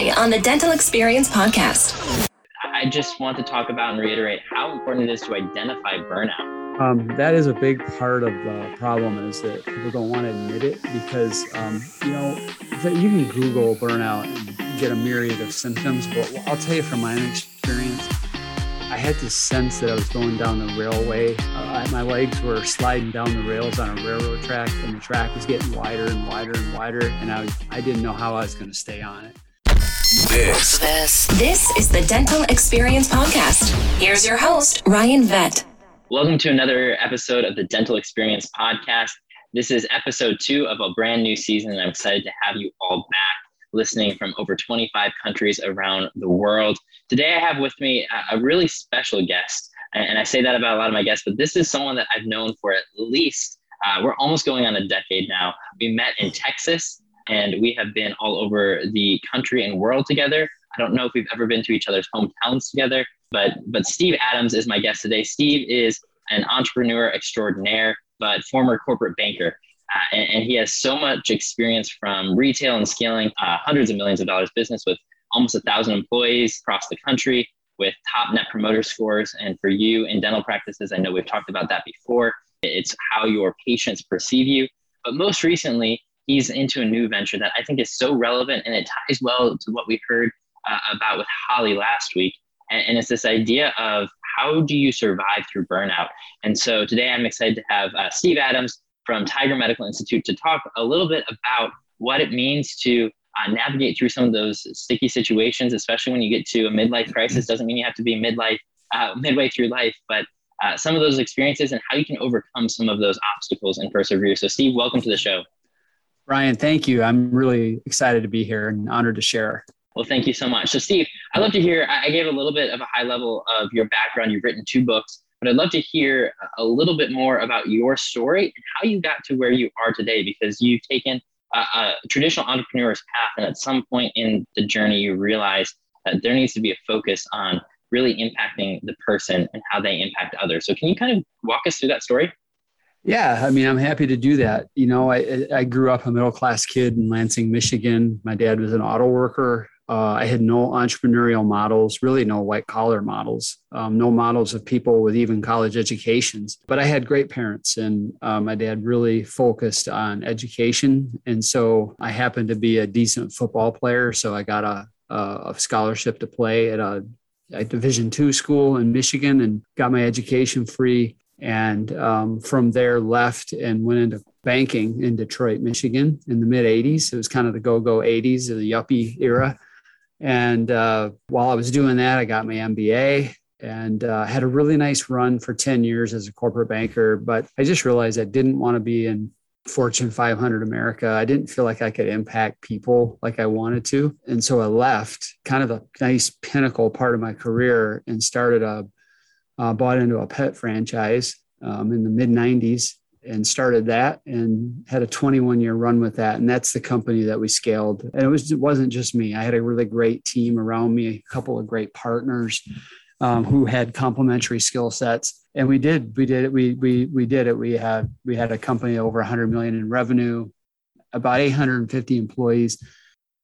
today on the Dental Experience Podcast. I just want to talk about and reiterate how important it is to identify burnout. Um, that is a big part of the problem is that people don't want to admit it because um, you know you can Google burnout and get a myriad of symptoms. But I'll tell you from my own experience, I had this sense that I was going down the railway. Uh, my legs were sliding down the rails on a railroad track, and the track was getting wider and wider and wider, and I I didn't know how I was going to stay on it. This. this this is the Dental Experience Podcast. Here's your host Ryan Vet. Welcome to another episode of the Dental Experience Podcast. This is episode two of a brand new season, and I'm excited to have you all back listening from over 25 countries around the world. Today, I have with me a really special guest, and I say that about a lot of my guests, but this is someone that I've known for at least, uh, we're almost going on a decade now. We met in Texas, and we have been all over the country and world together. I don't know if we've ever been to each other's hometowns together, but but Steve Adams is my guest today. Steve is an entrepreneur extraordinaire, but former corporate banker. Uh, and, and, he has so much experience from retail and scaling uh, hundreds of millions of dollars business with almost a thousand employees across the country with top net promoter scores. And for you in dental practices, I know we've talked about that before. It's how your patients perceive you. But most recently, he's into a new venture that I think is so relevant and it ties well to what we heard uh, about with Holly last week. And, and, it's this idea of how do you survive through burnout? And so today I'm excited to have uh, Steve Adams from Tiger Medical Institute to talk a little bit about what it means to uh, navigate through some of those sticky situations, especially when you get to a midlife crisis. Doesn't mean you have to be midlife, uh, midway through life, but uh, some of those experiences and how you can overcome some of those obstacles and persevere. So, Steve, welcome to the show. Ryan, thank you. I'm really excited to be here and honored to share. Well, thank you so much. So, Steve, I'd love to hear. I gave a little bit of a high level of your background. You've written two books, but I'd love to hear a little bit more about your story and how you got to where you are today because you've taken a, a traditional entrepreneur's path, and at some point in the journey, you realized that there needs to be a focus on really impacting the person and how they impact others. So, can you kind of walk us through that story? Yeah, I mean, I'm happy to do that. You know, I, I grew up a middle class kid in Lansing, Michigan. My dad was an auto worker. Uh, I had no entrepreneurial models, really no white collar models, um, no models of people with even college educations. But I had great parents, and uh, my dad really focused on education. And so I happened to be a decent football player. So I got a, a scholarship to play at a, a Division two school in Michigan and got my education free and um, from there left and went into banking in Detroit, Michigan in the mid 80s. It was kind of the go go 80s, of the yuppie era. And uh, while I was doing that, I got my MBA and uh, had a really nice run for 10 years as a corporate banker. But I just realized I didn't want to be in Fortune 500 America. I didn't feel like I could impact people like I wanted to. And so I left kind of a nice pinnacle part of my career and started a uh, bought into a pet franchise um, in the mid 90s and started that and had a 21 year run with that. And that's the company that we scaled. And it was it wasn't just me. I had a really great team around me a couple of great partners um, who had complementary skill sets. And we did we did it we we we did it. We had we had a company over 100 million in revenue about 850 employees.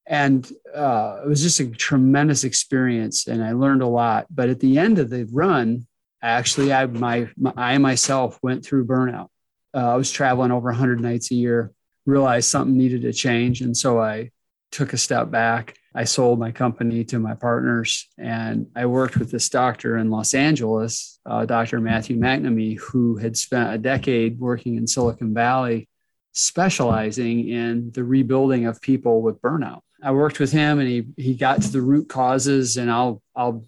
And uh, it was just a tremendous experience and i learned a lot. But at the end of the run actually I my, my I myself went through burnout. Uh, I was traveling over 100 nights a year, realized something needed to change, and so I took a step back. I sold my company to my partners, and I worked with this doctor in Los Angeles, uh, Dr. Matthew McNamee, who had spent a decade working in Silicon Valley, specializing in the rebuilding of people with burnout. I worked with him, and he he got to the root causes, and I'll I'll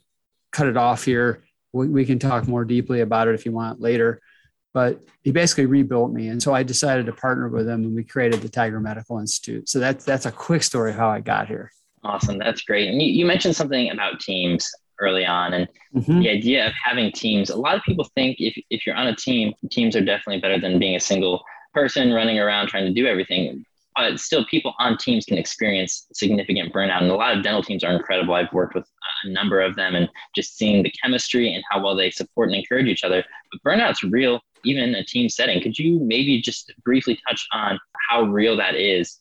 cut it off here we, we can talk more deeply about it if you want later. But he basically rebuilt me, and so I decided to partner with him, and we created the Tiger Medical Institute. So that's that's a quick story of how I got here. Awesome, that's great. And you, you mentioned something about teams early on, and mm-hmm. the idea of having teams. A lot of people think if if you're on a team, teams are definitely better than being a single person running around trying to do everything but still people on teams can experience significant burnout. And a lot of dental teams are incredible. I've worked with a number of them and just seeing the chemistry and how well they support and encourage each other. But burnout's real even in a team setting. Could you maybe just briefly touch on how real that is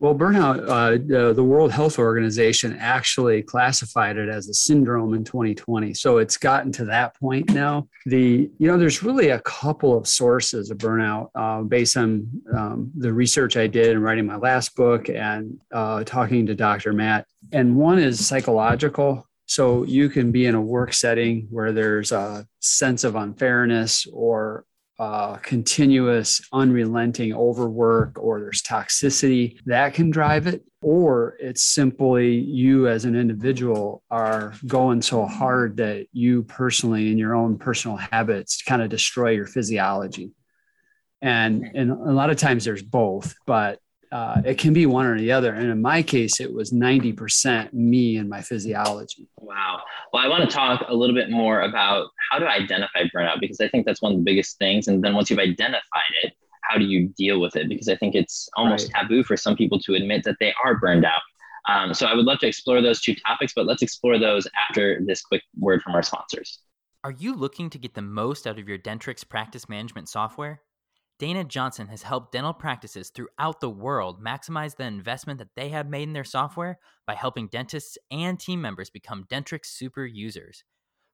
Well, burnout, uh, the, World Health Organization actually classified it as a syndrome in 2020. So it's gotten to that point now. The, you know, there's really a couple of sources of burnout uh, based on um, the research I did in writing my last book and uh, talking to Dr. Matt. And one is psychological. So you can be in a work setting where there's a sense of unfairness or uh, continuous, unrelenting overwork, or there's toxicity that can drive it, or it's simply you as an individual are going so hard that you personally, in your own personal habits, kind of destroy your physiology. And, and a lot of times there's both, but uh, it can be one or the other. And in my case, it was 90% me and my physiology. Wow. Well, I want to talk a little bit more about how to identify burnout because I think that's one of the biggest things. And then once you've identified it, how do you deal with it? Because I think it's almost right. taboo for some people to admit that they are burned out. Um, so I would love to explore those two topics, but let's explore those after this quick word from our sponsors. Are you looking to get the most out of your Dentrix practice management software? Dayna Johnson has helped dental practices throughout the world maximize the investment that they have made in their software by helping dentists and team members become Dentrix super users.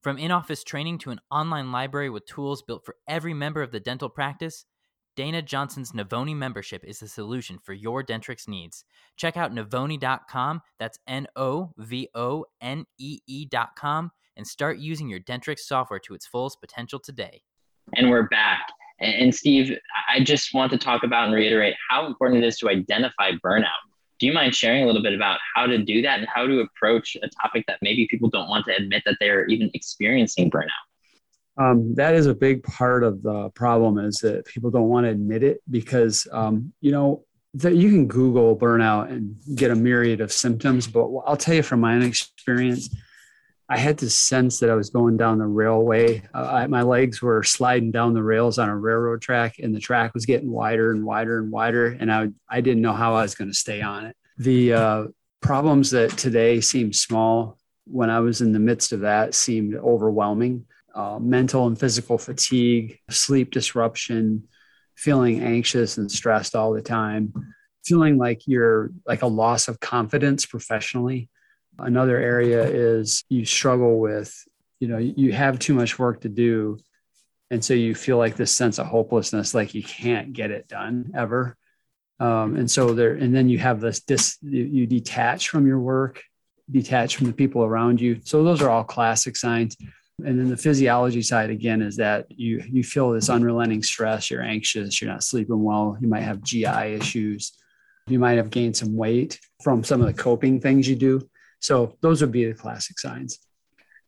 From in office training to an online library with tools built for every member of the dental practice, Dayna Johnson's Novonee membership is the solution for your Dentrix needs. Check out Novonee.com, that's N O V O N E E.com, and start using your Dentrix software to its fullest potential today. And we're back. And, Steve, I just want to talk about and reiterate how important it is to identify burnout. Do you mind sharing a little bit about how to do that and how to approach a topic that maybe people don't want to admit that they're even experiencing burnout? Um, that is a big part of the problem is that people don't want to admit it because um, you know that you can google burnout and get a myriad of symptoms but i'll tell you from my own experience I had this sense that I was going down the railway. Uh, I, my legs were sliding down the rails on a railroad track, and the track was getting wider and wider and wider. And I, I didn't know how I was going to stay on it. The uh, problems that today seem small, when I was in the midst of that, seemed overwhelming. Uh, mental and physical fatigue, sleep disruption, feeling anxious and stressed all the time, feeling like you're like a loss of confidence professionally Another area is you struggle with, you know, you have too much work to do. And so you feel like this sense of hopelessness, like you can't get it done ever. Um, and so there, and then you have this, dis, you, detach from your work, detach from the people around you. So those are all classic signs. And then the physiology side again is that you you feel this unrelenting stress. You're anxious. You're not sleeping well. You might have GI issues. You might have gained some weight from some of the coping things you do. So those would be the classic signs.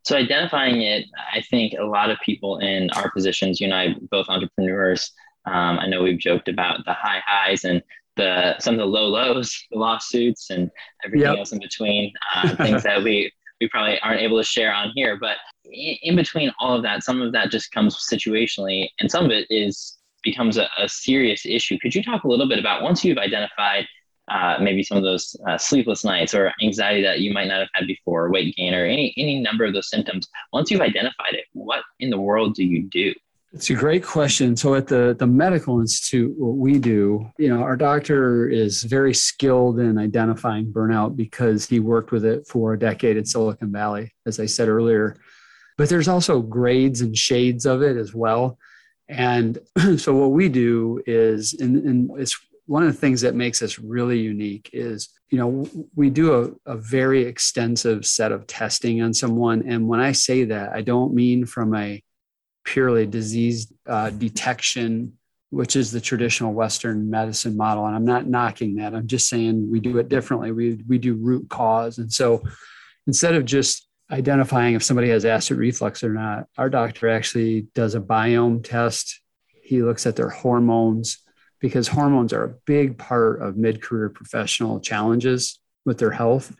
So identifying it, I think a lot of people in our positions, you and I, both entrepreneurs, um, I know we've joked about the high highs and the some of the low lows, the lawsuits, and everything yep. else in between. Uh, things that we we probably aren't able to share on here, but in, in, between all of that, some of that just comes situationally, and some of it is becomes a, a serious issue. Could you talk a little bit about once you've identified uh, maybe some of those uh, sleepless nights or anxiety that you might not have had before, weight gain, or any any number of those symptoms. Once you've identified it, what in the world do you do? It's a great question. So at the the medical institute, what we do, you know, our doctor is very skilled in identifying burnout because he worked with it for a decade in Silicon Valley, as I said earlier. But there's also grades and shades of it as well. And so what we do is, and, and it's one of the things that makes us really unique is you know we do a, a, very extensive set of testing on someone. And when i say that i don't mean from a purely disease uh, detection which is the traditional western medicine model. And i'm not knocking that. I'm just saying we do it differently. We, we do root cause. And so instead of just identifying if somebody has acid reflux or not our doctor actually does a biome test. He looks at their hormones because hormones are a big part of mid career professional challenges with their health.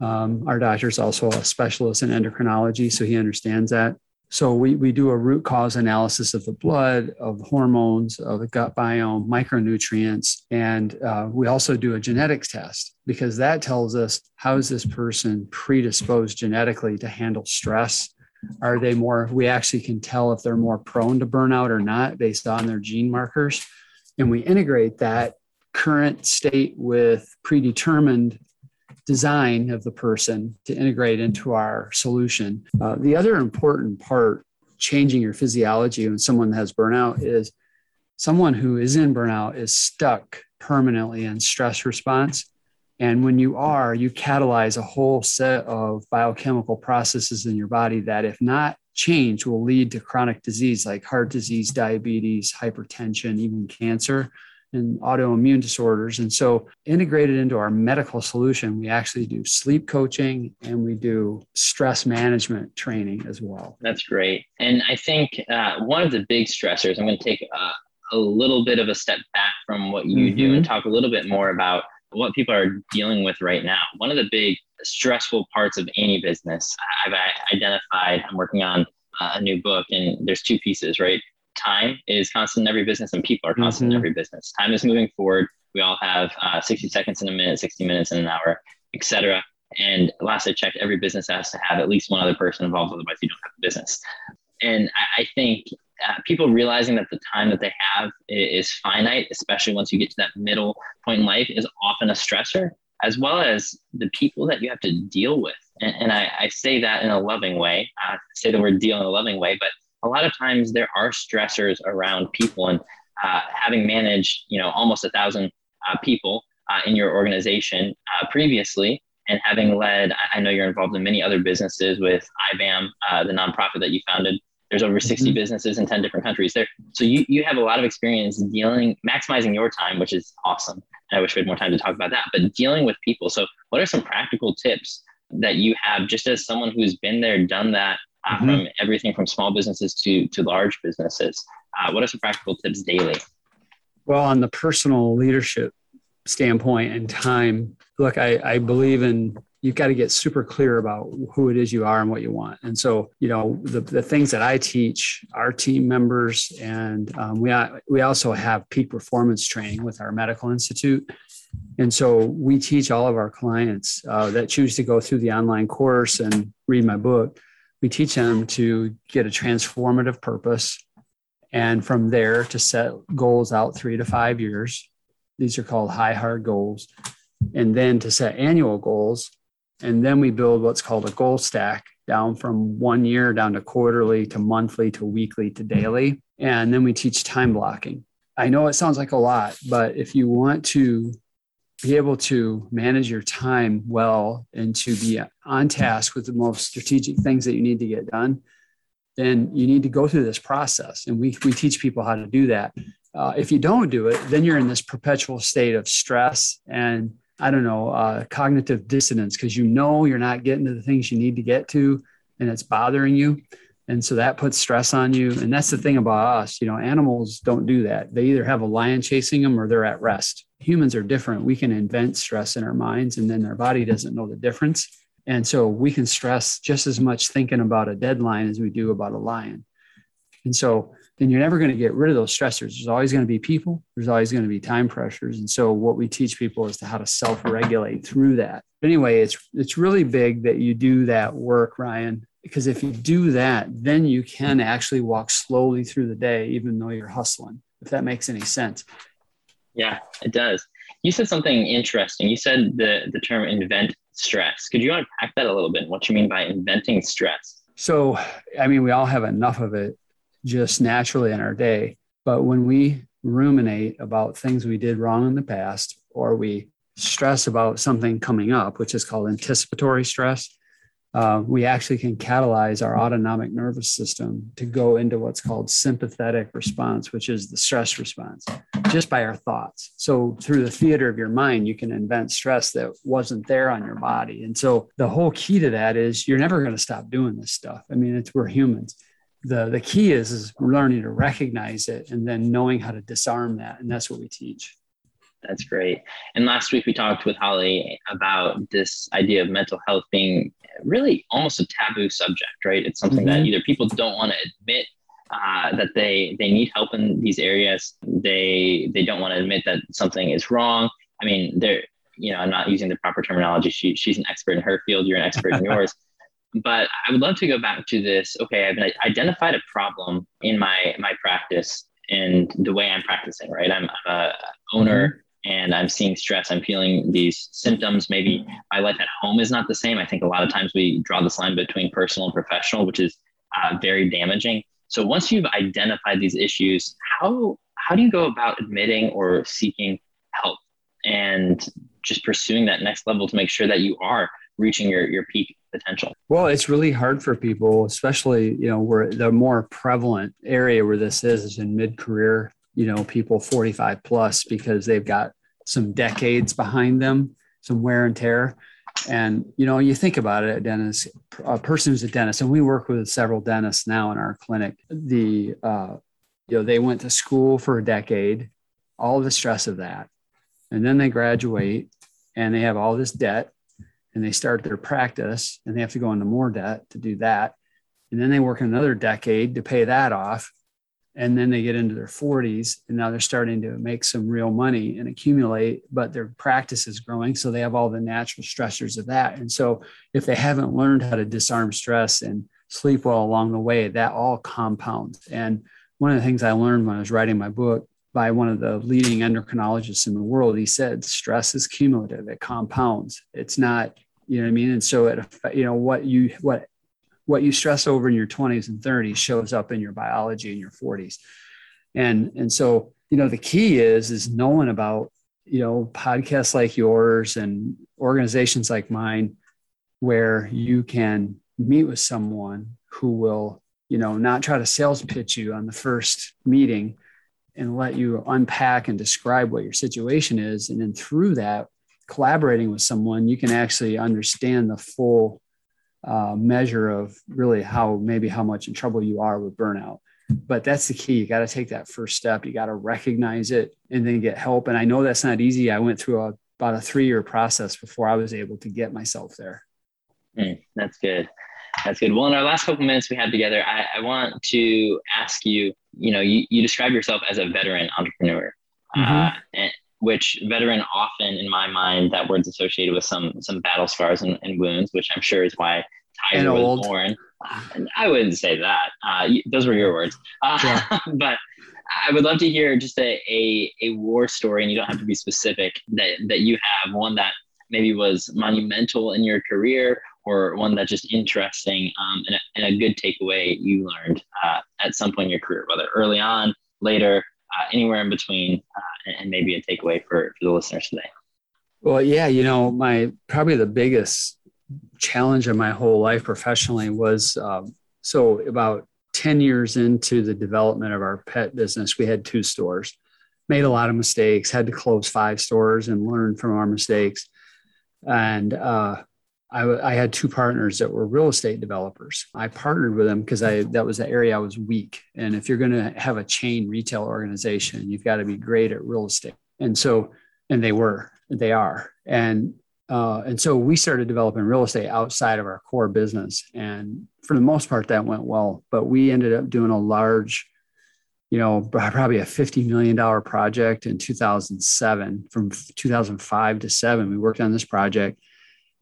Um, our doctor is also a specialist in endocrinology, so he understands that. So we, we do a root cause analysis of the blood, of hormones, of the gut biome, micronutrients, and uh, we also do a genetics test because that tells us how is this person predisposed genetically to handle stress. Are they more? We actually can tell if they're more prone to burnout or not based on their gene markers and we integrate that current state with predetermined design of the person to integrate into our solution. Uh, the other important part, changing your physiology when someone has burnout, is someone who is in burnout is stuck permanently in stress response. And when you are, you catalyze a whole set of biochemical processes in your body that, if not changed, will lead to chronic disease like heart disease, diabetes, hypertension, even cancer and autoimmune disorders. And so, integrated into our medical solution, we actually do sleep coaching and we do stress management training as well. That's great. And I think uh, one of the big stressors, I'm going to take uh, a little bit of a step back from what you mm-hmm. do and talk a little bit more about what people are dealing with right now. One of the big stressful parts of any business I've identified, I'm working on a new book, and there's two pieces, right? time is constant in every business and people are constant mm-hmm. in every business. Time is moving forward. We all have uh, 60 seconds in a minute, 60 minutes in an hour, etc. And last I checked, every business has to have at least one other person involved, otherwise you don't have a business. And I, I think uh, people realizing that the time that they have is, is finite, especially once you get to that middle point in life, is often a stressor, as well as the people that you have to deal with. And, and I, I, say that in a loving way. I say the word deal in a loving way, but a lot of times there are stressors around people and uh, having managed you know almost a thousand uh, people uh, in your organization uh, previously and having led i know you're involved in many other businesses with ibam uh, the nonprofit that you founded there's over 60 mm-hmm. businesses in 10 different countries there so you, you have a lot of experience dealing maximizing your time which is awesome And i wish we had more time to talk about that but dealing with people so what are some practical tips that you have just as someone who's been there done that uh, mm-hmm. from everything from small businesses to to large businesses. Uh, what are some practical tips daily? Well, on the personal leadership standpoint and time, look, I, I believe in you've got to get super clear about who it is you are and what you want. And so, you know, the, the things that I teach our team members, and um, we, we also have peak performance training with our medical institute. And so we teach all of our clients uh, that choose to go through the online course and read my book we teach them to get a transformative purpose and from there to set goals out three to five years these are called high hard goals and then to set annual goals and then we build what's called a goal stack down from one year down to quarterly to monthly to weekly to daily and then we teach time blocking i know it sounds like a lot but if you want to be able to manage your time well and to be on task with the most strategic things that you need to get done, then you need to go through this process. And we, we teach people how to do that. Uh, if you don't do it, then you're in this perpetual state of stress and I don't know, uh, cognitive dissonance because you know you're not getting to the things you need to get to and it's bothering you. And so that puts stress on you. And that's the thing about us. You know, animals don't do that. They either have a lion chasing them or they're at rest. Humans are different. We can invent stress in our minds and then our body doesn't know the difference. And so we can stress just as much thinking about a deadline as we do about a lion. And so then you're never going to get rid of those stressors. There's always going to be people, there's always going to be time pressures. And so what we teach people is to how to self-regulate through that. But Anyway, it's it's really big that you do that work, Ryan, because if you do that, then you can actually walk slowly through the day, even though you're hustling, if that makes any sense. Yeah, it does. You said something interesting. You said the, the term invent stress. Could you unpack that a little bit? What you mean by inventing stress? So, I mean, we all have enough of it just naturally in our day. But when we ruminate about things we did wrong in the past, or we stress about something coming up, which is called anticipatory stress, uh, we actually can catalyze our autonomic nervous system to go into what's called sympathetic response, which is the stress response, just by our thoughts. So, through the theater of your mind, you can invent stress that wasn't there on your body. And so, the whole key to that is you're never going to stop doing this stuff. I mean, it's we're humans. The, the key is, is learning to recognize it and then knowing how to disarm that. And that's what we teach. That's great. And last week we talked with Holly about this idea of mental health being really almost a taboo subject, right? It's something mm-hmm. that either people don't want to admit uh, that they they need help in these areas. They they don't want to admit that something is wrong. I mean, they're you know I'm not using the proper terminology. She she's an expert in her field. You're an expert in yours. But I would love to go back to this. Okay, I've identified a problem in my my practice and the way I'm practicing. Right, I'm, I'm a owner. Mm-hmm and I'm seeing stress. I'm feeling these symptoms. Maybe my life at home is not the same. I think a lot of times we draw this line between personal and professional, which is uh, very damaging. So once you've identified these issues, how how do you go about admitting or seeking help and just pursuing that next level to make sure that you are reaching your your peak potential? Well, it's really hard for people, especially you know where the more prevalent area where this is is in mid career. You know, people 45 plus because they've got some decades behind them, some wear and tear. And you know, you think about it, a dentist, a person who's a dentist, and we work with several dentists now in our clinic. The uh, you know, they went to school for a decade, all the stress of that, and then they graduate and they have all this debt, and they start their practice, and they have to go into more debt to do that, and then they work another decade to pay that off, and then they get into their 40s and now they're starting to make some real money and accumulate but their practice is growing. So they have all the natural stressors of that. And so if they haven't learned how to disarm stress and sleep well along the way that all compounds. And one of the things i learned when i was writing my book by one of the leading endocrinologists in the world he said stress is cumulative. It compounds. It's not you know what i mean? And so it you know what you what what you stress over in your 20s and 30s shows up in your biology in your 40s and and so you know the key is is knowing about you know podcasts like yours and organizations like mine where you can meet with someone who will you know not try to sales pitch you on the first meeting and let you unpack and describe what your situation is. And then through that collaborating with someone you can actually understand the full uh, measure of really how maybe how much in trouble you are with burnout. But that's the key. You got to take that first step. You got to recognize it and then get help. And i know that's not easy. I went through a, about a three year process before i was able to get myself there. Mm, that's good. That's good. Well in our last couple minutes we had together I, I, want to ask you you know you, you describe yourself as a veteran entrepreneur. Mm-hmm. uh, and, which veteran often in my mind that word's associated with some some battle scars and, and wounds which i'm sure is why tiger was old. born i wouldn't say that uh, those were your words uh, yeah. but i would love to hear just a, a, a war story and you don't have to be specific that, that you have one that maybe was monumental in your career or one that's just interesting um, and, a, and, a, good takeaway you learned uh, at some point in your career whether early on later uh, anywhere in between, uh, and maybe a takeaway for, for the listeners today. Well, yeah, you know, my probably the biggest challenge of my whole life professionally was um, so about 10 years into the development of our pet business, we had two stores, made a lot of mistakes, had to close five stores and learn from our mistakes. And uh, I, had two partners that were real estate developers. I partnered with them because I that was the area I was weak. And if you're going to have a chain retail organization, you've got to be great at real estate. And so, and they were, they are. And uh, and so we started developing real estate outside of our core business. And for the most part, that went well. But we ended up doing a large, you know, probably a $50 million project in 2007. From 2005 to seven, we worked on this project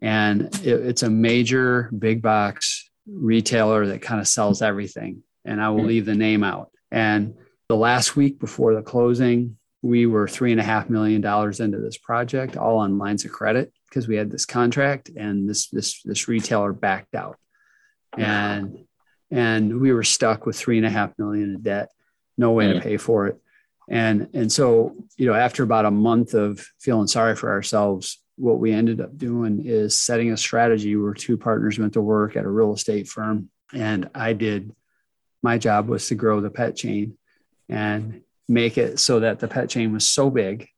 and it, it's a major big box retailer that kind of sells everything. And i will mm-hmm. leave the name out. And the last week before the closing we were three and a half million dollars into this project all on lines of credit because we had this contract and this this this retailer backed out. And and we were stuck with three and a half million in debt no way to pay for it. And and so you know after about a month of feeling sorry for ourselves what we ended up doing is setting a strategy where two partners went to work at a real estate firm and i did my job was to grow the pet chain and make it so that the pet chain was so big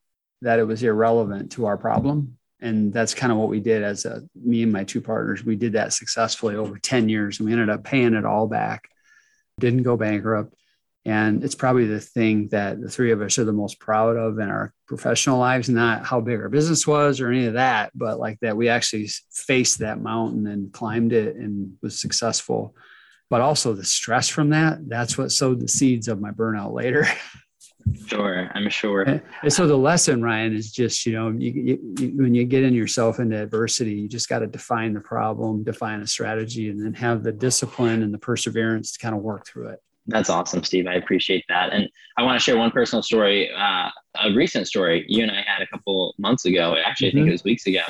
that it was irrelevant to our problem. And that's kind of what we did as a me and my two partners. We did that successfully over 10 years and we ended up paying it all back. Didn't go bankrupt and it's probably the thing that the three of us are the most proud of in our professional lives, not how big our business was or any of that, but like that we actually faced that mountain and climbed it and was successful. But also the stress from that, that's what sowed the seeds of my burnout later. Sure, I'm sure. And, and so the lesson, Ryan, is just you know, you, you, when you get in yourself into adversity, you just got to define the problem, define a strategy, and then have the discipline and the perseverance to kind of work through it That's awesome, Steve. I appreciate that. And I want to share one personal story, uh, a recent story you and I had a couple months ago. Actually, mm-hmm. I think it was weeks ago.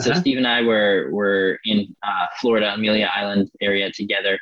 So uh-huh. Steve and I were were in uh, Florida, Amelia Island area together,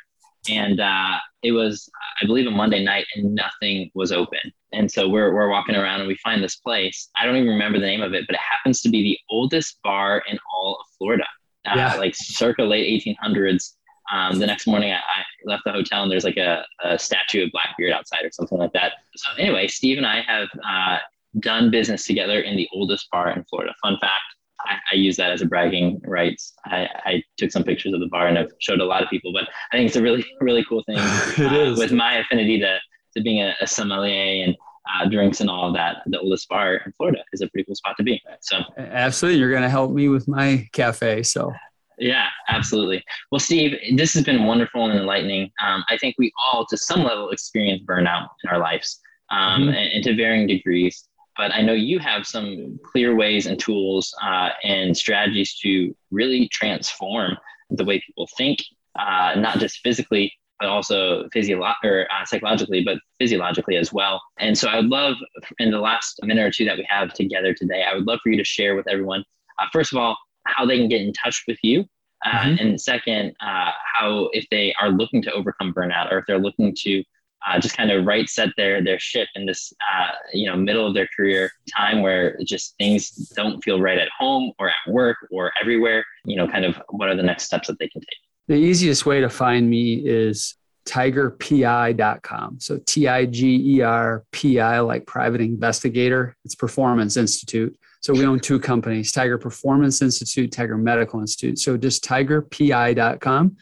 and uh, it was I believe a Monday night, and nothing was open. And so we're we're walking around, and we find this place. I don't even remember the name of it, but it happens to be the oldest bar in all of Florida, uh, yeah. like circa late 1800s. Um, the next morning, I, I, left the hotel, and there's like a, a, statue of Blackbeard outside, or something like that. So anyway, Steve and I have uh, done business together in the oldest bar in Florida. Fun fact: I, I, use that as a bragging rights. I, I, took some pictures of the bar and I've showed a lot of people, but I think it's a really, really cool thing uh, with my affinity to, to being a, a sommelier and uh, drinks and all of that. The oldest bar in Florida is a pretty cool spot to be. So absolutely. You're going to help me with my cafe. So yeah, absolutely. Well, Steve, this has been wonderful and enlightening. Um, I think we all, to some level, experience burnout in our lives um, mm-hmm. and, and to varying degrees but I know you have some clear ways and tools uh, and strategies to really transform the way people think, uh, not just physically, but also physiolo- or uh, psychologically, but physiologically as well. And so I would love, in the last minute or two that we have together today, I would love for you to share with everyone, uh, first of all, how they can get in touch with you. Uh, mm-hmm. And second, uh, how if they are looking to overcome burnout or if they're looking to uh, just kind of right set their their ship in this uh, you know middle of their career time where just things don't feel right at home or at work or everywhere you know kind of what are the next steps that they can take the easiest way to find me is tigerpi.com so t-i-g-e-r-p-i like private investigator it's performance institute so we own two companies tiger performance institute tiger medical institute so just tigerpi.com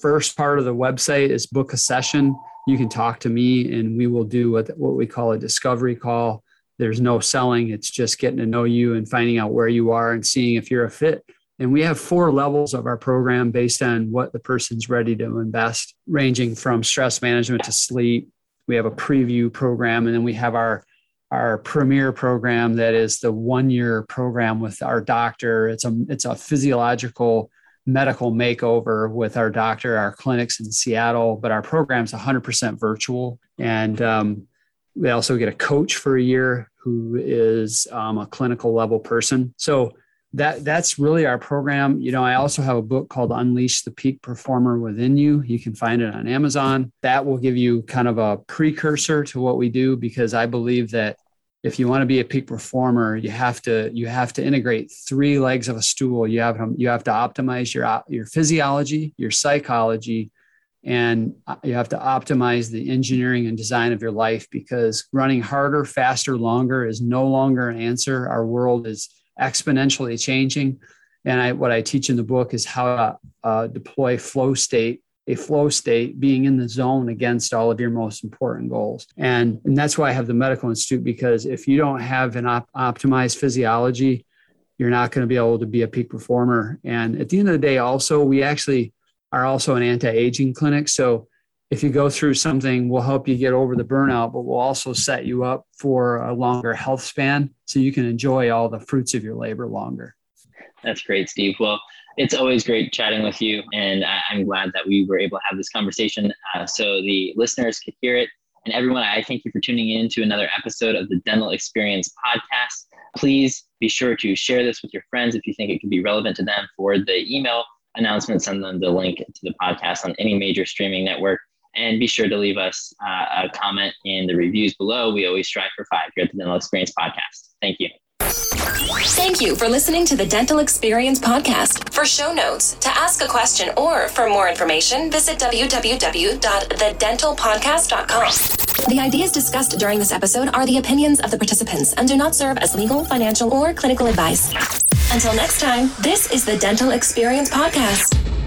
first part of the website is book a session you can talk to me and we will do what, what we call a discovery call. There's no selling, it's just getting to know you and finding out where you are and seeing if you're a fit. And we have four levels of our program based on what the person's ready to invest, ranging from stress management to sleep. We have a preview program, and then we have our our premier program that is the one year program with our doctor. It's a it's a physiological medical makeover with our doctor, our clinics in Seattle, but our program's 100% virtual. And um, we also get a coach for a year who is um, a clinical level person. So that that's really our program. You know, I also have a book called Unleash the Peak Performer Within You. You can find it on Amazon. That will give you kind of a precursor to what we do because I believe that if you want to be a peak performer, you have to you have to integrate three legs of a stool. You have you have to optimize your your physiology, your psychology, and uh, you have to optimize the engineering and design of your life because running harder, faster, longer is no longer an answer. Our world is exponentially changing, and I, what I teach in the book is how to uh, deploy flow state a flow state, being in the zone against all of your most important goals. And, and that's why I have the Medical Institute, because if you don't have an op- optimized physiology, you're not going to be able to be a peak performer. And at the end of the day, also, we actually are also an anti aging clinic. So if you go through something, we'll help you get over the burnout, but we'll also set you up for a longer health span so you can enjoy all the fruits of your labor longer. That's great, Steve. Well, it's always great chatting with you, and I, am glad that we were able to have this conversation uh, so the listeners could hear it. And everyone, I thank you for tuning in to another episode of the Dental Experience podcast. Please be sure to share this with your friends if you think it could be relevant to them. For the email announcement, send them the link to the podcast on any major streaming network. And be sure to leave us uh, a comment in the reviews below. We always strive for five here at the Dental Experience podcast. Thank you. Thank you for listening to the Dental Experience Podcast. For show notes, to ask a question, or for more information, visit www.thedentalpodcast.com. The ideas discussed during this episode are the opinions of the participants and do not serve as legal, financial, or clinical advice. Until next time, this is the Dental Experience Podcast.